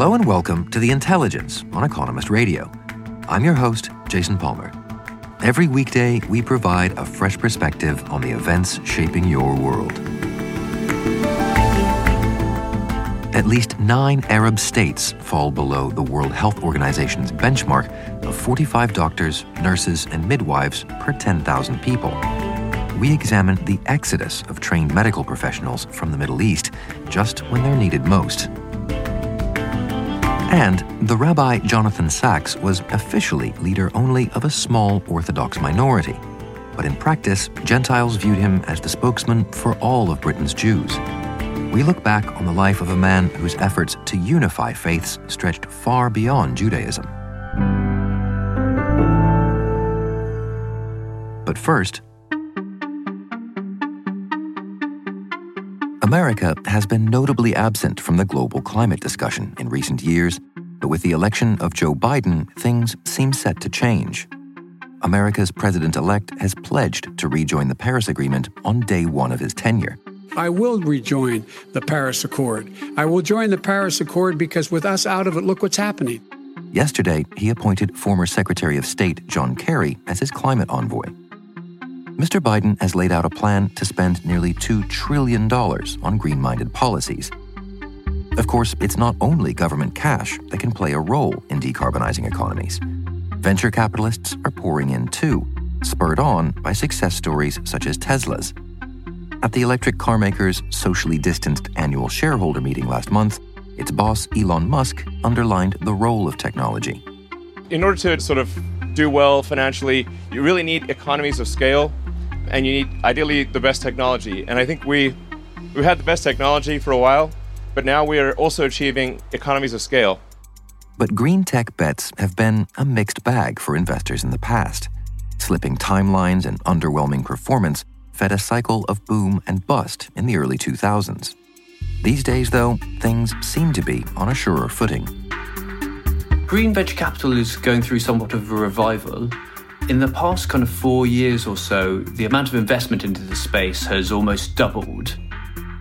Hello and welcome to The Intelligence on Economist Radio. I'm your host, Jason Palmer. Every weekday, we provide a fresh perspective on the events shaping your world. At least nine Arab states fall below the World Health Organization's benchmark of 45 doctors, nurses, and midwives per 10,000 people. We examine the exodus of trained medical professionals from the Middle East just when they're needed most. And the Rabbi Jonathan Sacks was officially leader only of a small Orthodox minority. But in practice, Gentiles viewed him as the spokesman for all of Britain's Jews. We look back on the life of a man whose efforts to unify faiths stretched far beyond Judaism. But first, America has been notably absent from the global climate discussion in recent years, but with the election of Joe Biden, things seem set to change. America's president elect has pledged to rejoin the Paris Agreement on day one of his tenure. I will rejoin the Paris Accord. I will join the Paris Accord because with us out of it, look what's happening. Yesterday, he appointed former Secretary of State John Kerry as his climate envoy. Mr. Biden has laid out a plan to spend nearly $2 trillion on green minded policies. Of course, it's not only government cash that can play a role in decarbonizing economies. Venture capitalists are pouring in too, spurred on by success stories such as Tesla's. At the electric car maker's socially distanced annual shareholder meeting last month, its boss, Elon Musk, underlined the role of technology. In order to sort of do well financially, you really need economies of scale and you need ideally the best technology. And I think we we've had the best technology for a while, but now we are also achieving economies of scale. But green tech bets have been a mixed bag for investors in the past. Slipping timelines and underwhelming performance fed a cycle of boom and bust in the early 2000s. These days, though, things seem to be on a surer footing. Green venture capital is going through somewhat of a revival. In the past kind of four years or so, the amount of investment into the space has almost doubled.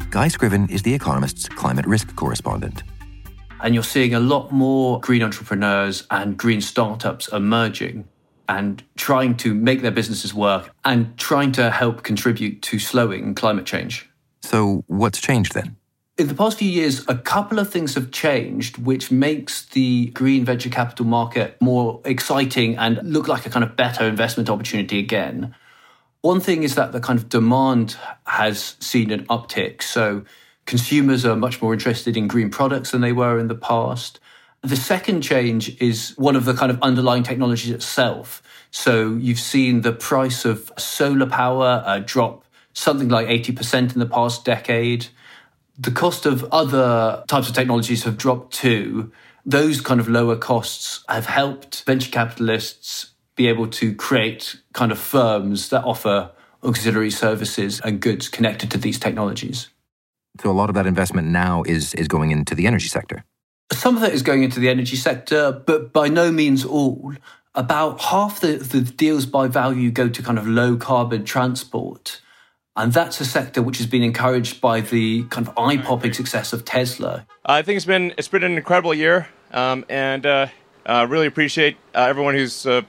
Guy Scriven is The Economist's climate risk correspondent. And you're seeing a lot more green entrepreneurs and green startups emerging and trying to make their businesses work and trying to help contribute to slowing climate change. So, what's changed then? In the past few years, a couple of things have changed, which makes the green venture capital market more exciting and look like a kind of better investment opportunity again. One thing is that the kind of demand has seen an uptick. So consumers are much more interested in green products than they were in the past. The second change is one of the kind of underlying technologies itself. So you've seen the price of solar power uh, drop something like 80% in the past decade the cost of other types of technologies have dropped too. Those kind of lower costs have helped venture capitalists be able to create kind of firms that offer auxiliary services and goods connected to these technologies. So a lot of that investment now is is going into the energy sector. Some of it is going into the energy sector, but by no means all. About half the, the deals by value go to kind of low carbon transport. And that's a sector which has been encouraged by the kind of eye popping success of Tesla. I think it's been it's been an incredible year, um, and uh, uh, really appreciate uh, everyone who's uh,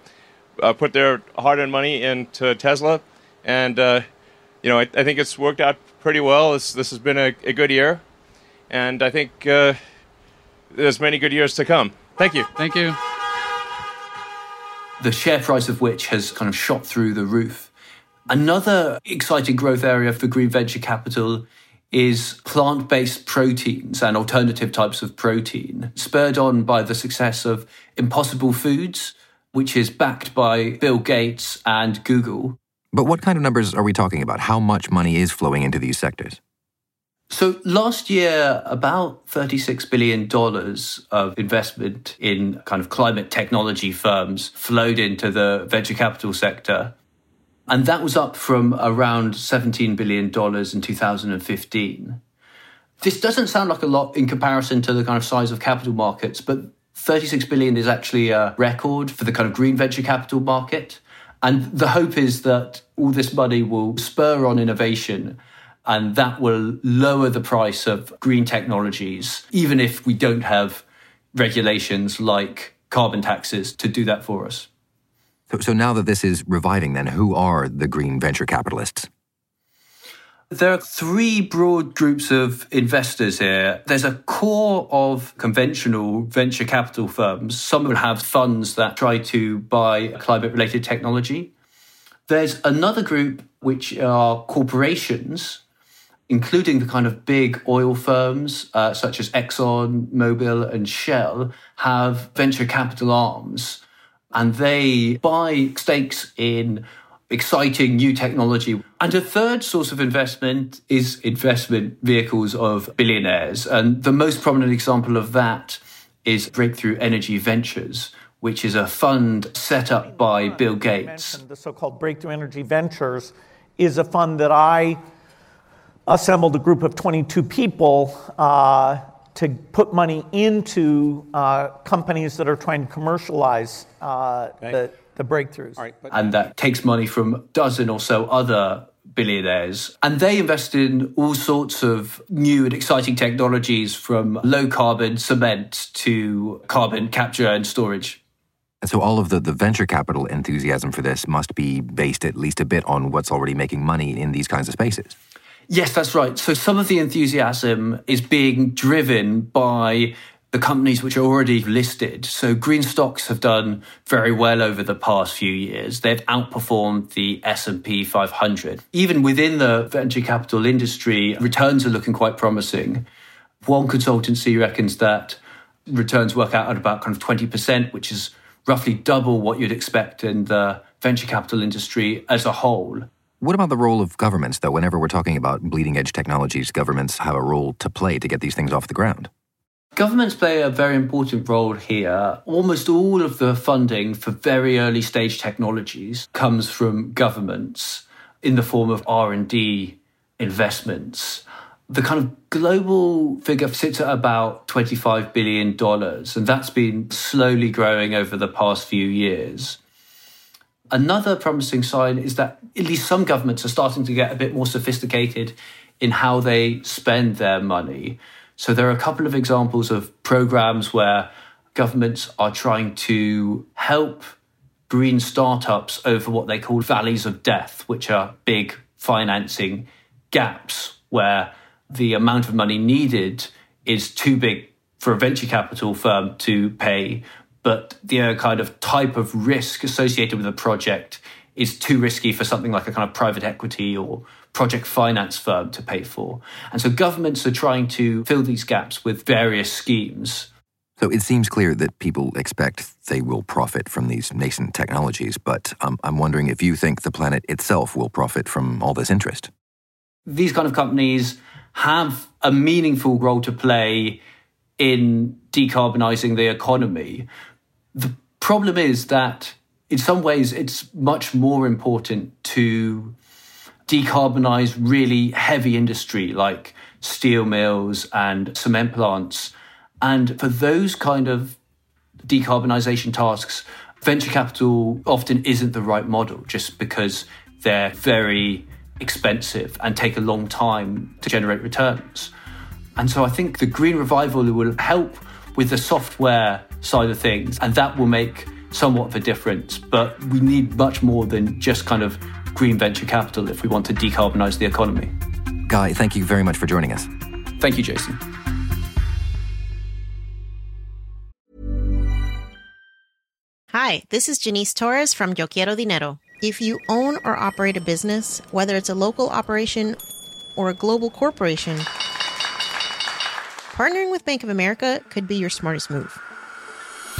uh, put their hard-earned money into Tesla, and uh, you know I, I, think it's worked out pretty well. This this has been a, a good year, and I think there's many good years to come. Thank you. Thank you. The share price of which has kind of shot through the roof Another exciting growth area for green venture capital is plant based proteins and alternative types of protein, spurred on by the success of Impossible Foods, which is backed by Bill Gates and Google. But what kind of numbers are we talking about? How much money is flowing into these sectors? So last year, about $36 billion of investment in kind of climate technology firms flowed into the venture capital sector. And that was up from around $17 billion in 2015. This doesn't sound like a lot in comparison to the kind of size of capital markets, but 36 billion is actually a record for the kind of green venture capital market. And the hope is that all this money will spur on innovation and that will lower the price of green technologies, even if we don't have regulations like carbon taxes to do that for us. So, so now that this is reviving, then who are the green venture capitalists? There are three broad groups of investors here. There's a core of conventional venture capital firms. Some will have funds that try to buy climate related technology. There's another group which are corporations, including the kind of big oil firms uh, such as Exxon, Mobil, and Shell, have venture capital arms. And they buy stakes in exciting new technology. And a third source of investment is investment vehicles of billionaires. And the most prominent example of that is Breakthrough Energy Ventures, which is a fund set up by Bill Gates. The so called Breakthrough Energy Ventures is a fund that I assembled a group of 22 people uh, to put money into uh, companies that are trying to commercialize uh, okay. the the breakthroughs. but- and that takes money from a dozen or so other billionaires. And they invest in all sorts of new and exciting technologies from low carbon cement to carbon capture and storage. And so all of the, the venture capital enthusiasm for this must be based at least a bit on what's already making money in these kinds of spaces. Yes, that's right. So some of the enthusiasm is being driven by the companies which are already listed. So green stocks have done very well over the past few years. They've outperformed the S&P 500. Even within the venture capital industry, returns are looking quite promising. One consultancy reckons that returns work out at about kind of 20%, which is roughly double what you'd expect in the venture capital industry as a whole. What about the role of governments, though? Whenever we're talking about bleeding edge technologies, governments have a role to play to get these things off the ground. Governments play a very important role here. Almost all of the funding for very early stage technologies comes from governments in the form of R&D investments. The kind of global figure sits at about $25 billion, and that's been slowly growing over the past few years. Another promising sign is that at least some governments are starting to get a bit more sophisticated in how they spend their money. So there are a couple of examples of programs where governments are trying to help green startups over what they call valleys of death, which are big financing gaps where the amount of money needed is too big for a venture capital firm to pay, but the kind of type of risk associated with a project is too risky for something like a kind of private equity or project finance firm to pay for. And so governments are trying to fill these gaps with various schemes. So it seems clear that people expect they will profit from these nascent technologies, but um, I'm wondering if you think the planet itself will profit from all this interest. These kind of companies have a meaningful role to play in decarbonizing the economy. The problem is that in some ways it's much more important to decarbonize really heavy industry like steel mills and cement plants. And for those kind of decarbonization tasks, venture capital often isn't the right model just because they're very expensive and take a long time to generate returns. And so I think the green revival will help with the software side of things, and that will make somewhat of a difference. But we need much more than just kind of green venture capital if we want to decarbonize the economy. Guy, thank you very much for joining us. Thank you, Jason. Hi, this is Janice Torres from Yo Quiero Dinero. If you own or operate a business, whether it's a local operation or a global corporation, partnering with Bank of America could be your smartest move.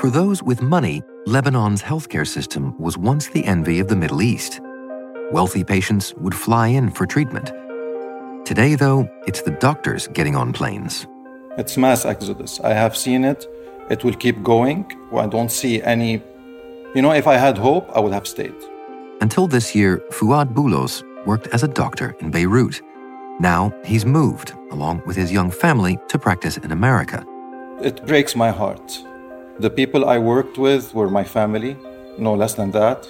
For those with money, Lebanon's healthcare system was once the envy of the Middle East. Wealthy patients would fly in for treatment. Today, though, it's the doctors getting on planes. It's mass exodus. I have seen it. It will keep going. I don't see any. You know, if I had hope, I would have stayed. Until this year, Fuad Boulos worked as a doctor in Beirut. Now he's moved, along with his young family, to practice in America. It breaks my heart. The people I worked with were my family, no less than that.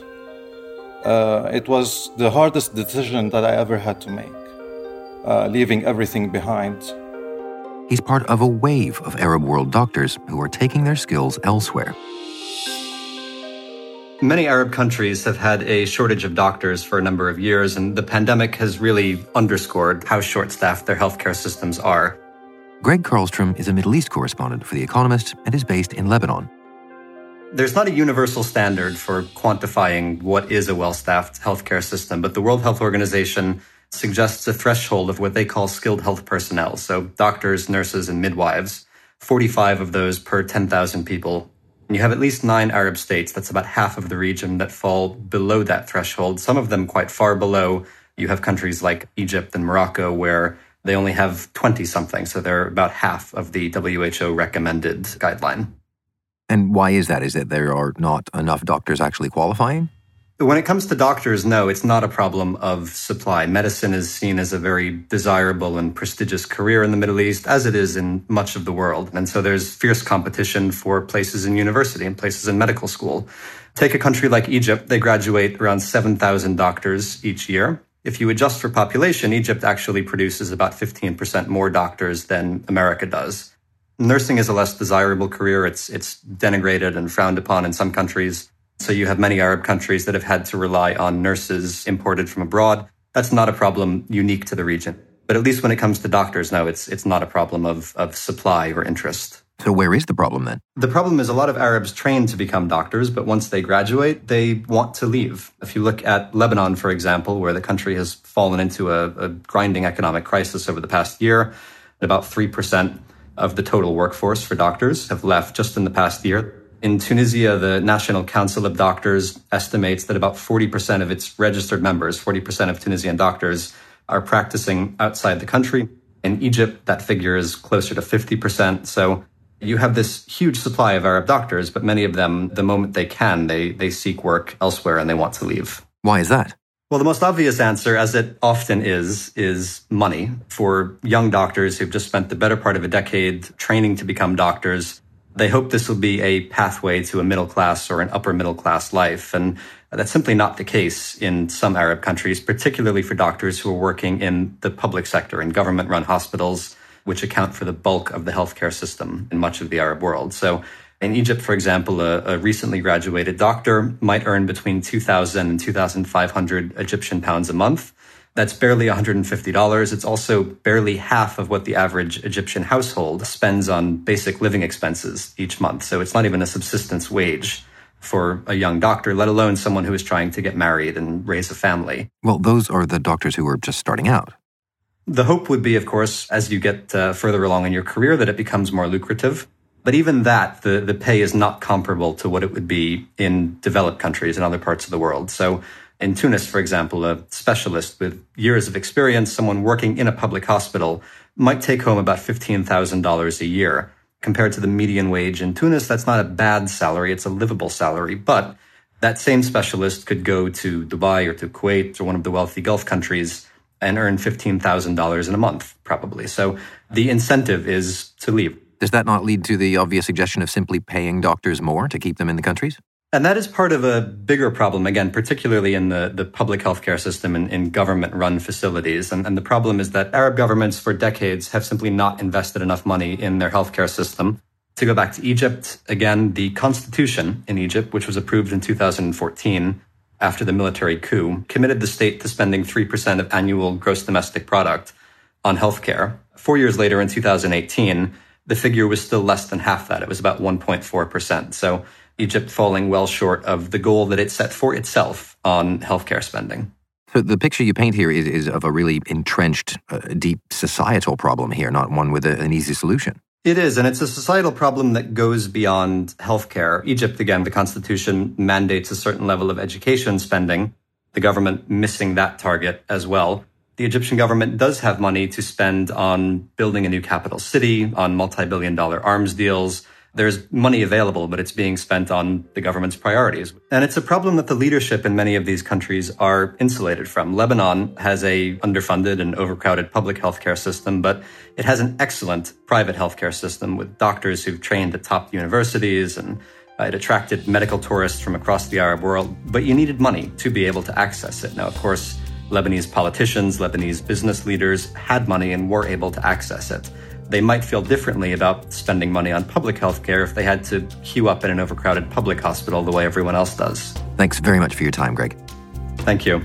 Uh, it was the hardest decision that I ever had to make, uh, leaving everything behind. He's part of a wave of Arab world doctors who are taking their skills elsewhere. Many Arab countries have had a shortage of doctors for a number of years, and the pandemic has really underscored how short staffed their healthcare systems are. Greg Carlstrom is a Middle East correspondent for The Economist and is based in Lebanon. There's not a universal standard for quantifying what is a well staffed healthcare system, but the World Health Organization suggests a threshold of what they call skilled health personnel. So, doctors, nurses, and midwives, 45 of those per 10,000 people. And you have at least nine Arab states, that's about half of the region, that fall below that threshold, some of them quite far below. You have countries like Egypt and Morocco where they only have 20 something, so they're about half of the WHO recommended guideline. And why is that? Is that there are not enough doctors actually qualifying? When it comes to doctors, no, it's not a problem of supply. Medicine is seen as a very desirable and prestigious career in the Middle East, as it is in much of the world. And so there's fierce competition for places in university and places in medical school. Take a country like Egypt, they graduate around 7,000 doctors each year. If you adjust for population, Egypt actually produces about 15% more doctors than America does. Nursing is a less desirable career. It's, it's denigrated and frowned upon in some countries. So you have many Arab countries that have had to rely on nurses imported from abroad. That's not a problem unique to the region. But at least when it comes to doctors, no, it's, it's not a problem of, of supply or interest. So, where is the problem then? The problem is a lot of Arabs train to become doctors, but once they graduate, they want to leave. If you look at Lebanon, for example, where the country has fallen into a, a grinding economic crisis over the past year, about 3% of the total workforce for doctors have left just in the past year. In Tunisia, the National Council of Doctors estimates that about 40% of its registered members, 40% of Tunisian doctors, are practicing outside the country. In Egypt, that figure is closer to 50%. So you have this huge supply of Arab doctors, but many of them, the moment they can, they, they seek work elsewhere and they want to leave. Why is that? Well, the most obvious answer, as it often is, is money. For young doctors who've just spent the better part of a decade training to become doctors, they hope this will be a pathway to a middle class or an upper middle class life. And that's simply not the case in some Arab countries, particularly for doctors who are working in the public sector, in government run hospitals which account for the bulk of the healthcare system in much of the Arab world. So in Egypt, for example, a, a recently graduated doctor might earn between 2,000 and 2,500 Egyptian pounds a month. That's barely $150. It's also barely half of what the average Egyptian household spends on basic living expenses each month. So it's not even a subsistence wage for a young doctor, let alone someone who is trying to get married and raise a family. Well, those are the doctors who are just starting out. The hope would be, of course, as you get uh, further along in your career, that it becomes more lucrative. But even that, the, the pay is not comparable to what it would be in developed countries and other parts of the world. So in Tunis, for example, a specialist with years of experience, someone working in a public hospital, might take home about $15,000 a year. Compared to the median wage in Tunis, that's not a bad salary, it's a livable salary. But that same specialist could go to Dubai or to Kuwait or one of the wealthy Gulf countries and earn $15,000 in a month, probably. So the incentive is to leave. Does that not lead to the obvious suggestion of simply paying doctors more to keep them in the countries? And that is part of a bigger problem, again, particularly in the, the public healthcare system and in government run facilities. And, and the problem is that Arab governments for decades have simply not invested enough money in their healthcare system. To go back to Egypt, again, the constitution in Egypt, which was approved in 2014, after the military coup, committed the state to spending 3% of annual gross domestic product on healthcare. Four years later, in 2018, the figure was still less than half that. It was about 1.4%. So Egypt falling well short of the goal that it set for itself on healthcare spending. So the picture you paint here is, is of a really entrenched, uh, deep societal problem here, not one with a, an easy solution. It is, and it's a societal problem that goes beyond healthcare. Egypt, again, the constitution mandates a certain level of education spending, the government missing that target as well. The Egyptian government does have money to spend on building a new capital city, on multi billion dollar arms deals, there's money available, but it's being spent on the government's priorities. And it's a problem that the leadership in many of these countries are insulated from. Lebanon has a underfunded and overcrowded public healthcare system, but it has an excellent private healthcare system with doctors who've trained at top universities and uh, it attracted medical tourists from across the Arab world, but you needed money to be able to access it. Now, of course, Lebanese politicians, Lebanese business leaders had money and were able to access it they might feel differently about spending money on public health care if they had to queue up in an overcrowded public hospital the way everyone else does. Thanks very much for your time, Greg. Thank you.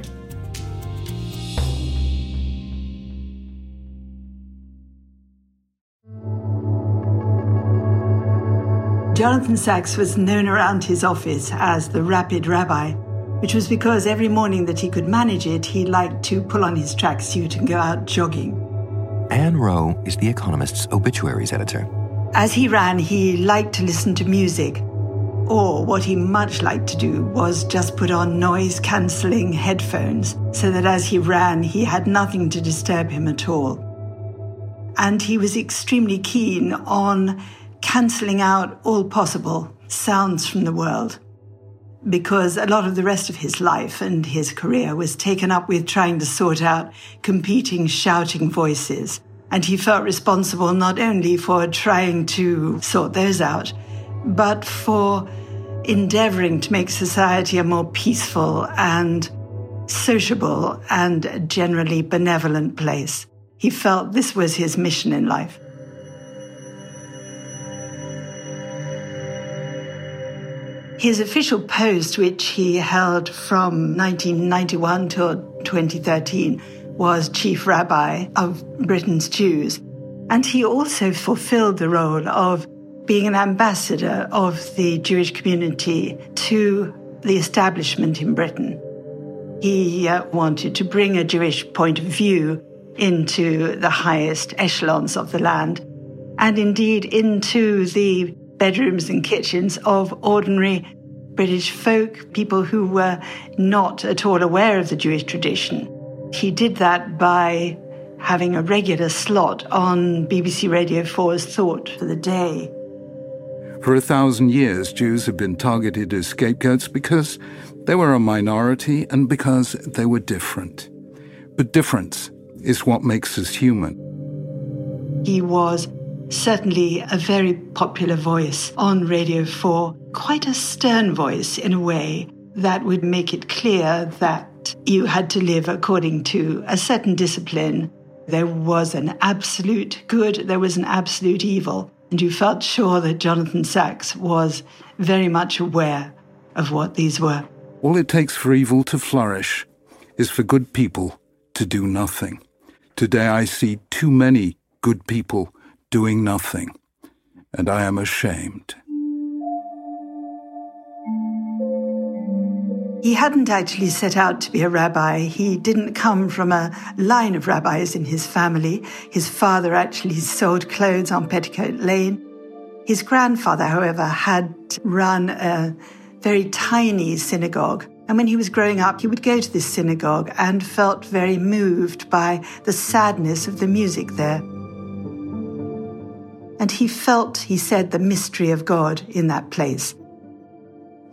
Jonathan Sacks was known around his office as the Rapid Rabbi, which was because every morning that he could manage it, he liked to pull on his tracksuit and go out jogging. Ann Wroe is The Economist's obituaries editor. As he ran, he liked to listen to music. Or what he much liked to do was just put on noise cancelling headphones so that as he ran, he had nothing to disturb him at all. And he was extremely keen on cancelling out all possible sounds from the world because a lot of the rest of his life and his career was taken up with trying to sort out competing shouting voices. And he felt responsible not only for trying to sort those out, but for endeavoring to make society a more peaceful and sociable and generally benevolent place. He felt this was his mission in life. His official post, which he held from 1991 till 2013, was chief rabbi of Britain's Jews. And he also fulfilled the role of being an ambassador of the Jewish community to the establishment in Britain. He uh, wanted to bring a Jewish point of view into the highest echelons of the land and indeed into the bedrooms and kitchens of ordinary British folk, people who were not at all aware of the Jewish tradition. He did that by having a regular slot on BBC Radio 4's Thought for the Day. For a thousand years, Jews have been targeted as scapegoats because they were a minority and because they were different. But difference is what makes us human. He was certainly a very popular voice on Radio 4, quite a stern voice in a way that would make it clear that you had to live according to a certain discipline. There was an absolute good, there was an absolute evil, and you felt sure that Jonathan Sacks was very much aware of what these were. All it takes for evil to flourish is for good people to do nothing. Today I see too many good people doing nothing, and I am ashamed. He hadn't actually set out to be a rabbi. He didn't come from a line of rabbis in his family. His father actually sold clothes on Petticoat Lane. His grandfather, however, had run a very tiny synagogue. And when he was growing up, he would go to this synagogue and felt very moved by the sadness of the music there. And he felt, he said, the mystery of God in that place.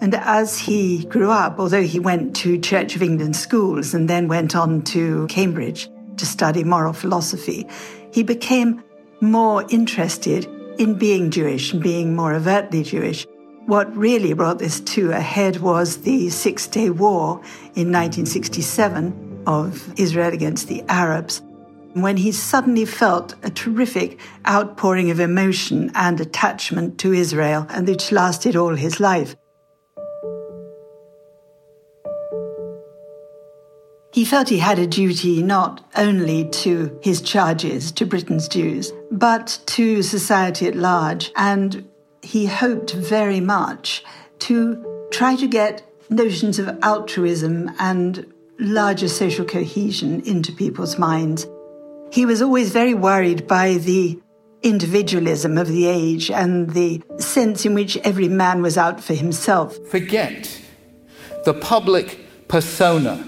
And as he grew up, although he went to Church of England schools and then went on to Cambridge to study moral philosophy, he became more interested in being Jewish and being more overtly Jewish. What really brought this to a head was the Six Day War in 1967 of Israel against the Arabs, when he suddenly felt a terrific outpouring of emotion and attachment to Israel, and which lasted all his life. He felt he had a duty not only to his charges, to Britain's Jews, but to society at large. And he hoped very much to try to get notions of altruism and larger social cohesion into people's minds. He was always very worried by the individualism of the age and the sense in which every man was out for himself. Forget the public persona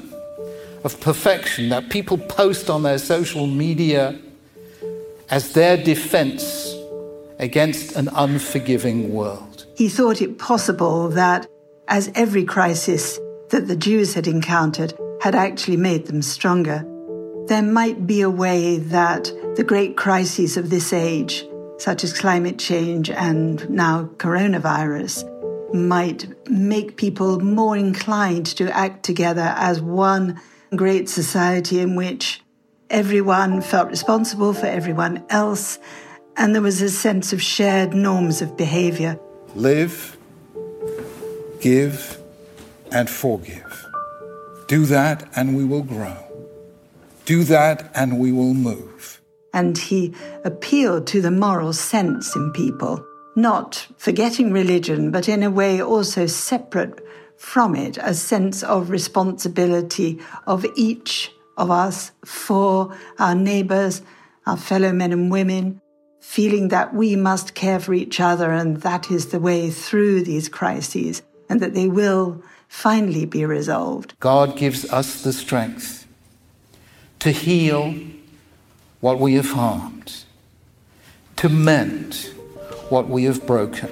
of perfection that people post on their social media as their defense against an unforgiving world. He thought it possible that, as every crisis that the Jews had encountered had actually made them stronger, there might be a way that the great crises of this age, such as climate change and now coronavirus, might make people more inclined to act together as one great society in which everyone felt responsible for everyone else and there was a sense of shared norms of behavior. Live, give, and forgive. Do that and we will grow. Do that and we will move. And he appealed to the moral sense in people, not forgetting religion, but in a way also separate from it, a sense of responsibility of each of us for our neighbors, our fellow men and women, feeling that we must care for each other and that is the way through these crises and that they will finally be resolved. God gives us the strength to heal what we have harmed, to mend what we have broken.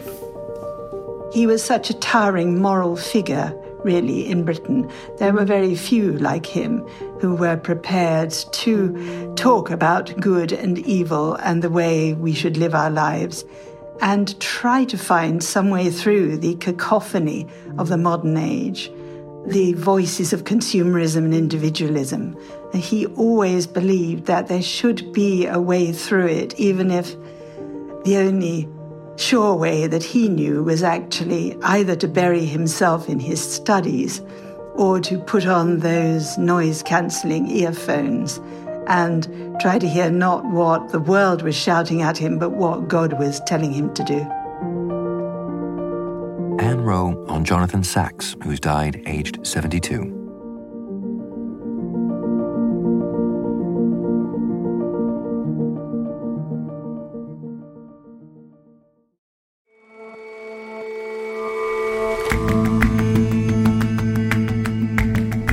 He was such a towering moral figure, really, in Britain. There were very few like him who were prepared to talk about good and evil and the way we should live our lives and try to find some way through the cacophony of the modern age, the voices of consumerism and individualism. He always believed that there should be a way through it, even if the only sure way that he knew was actually either to bury himself in his studies or to put on those noise cancelling earphones and try to hear not what the world was shouting at him, but what God was telling him to do. Ann Wroe on Jonathan Sacks, who's died aged 72.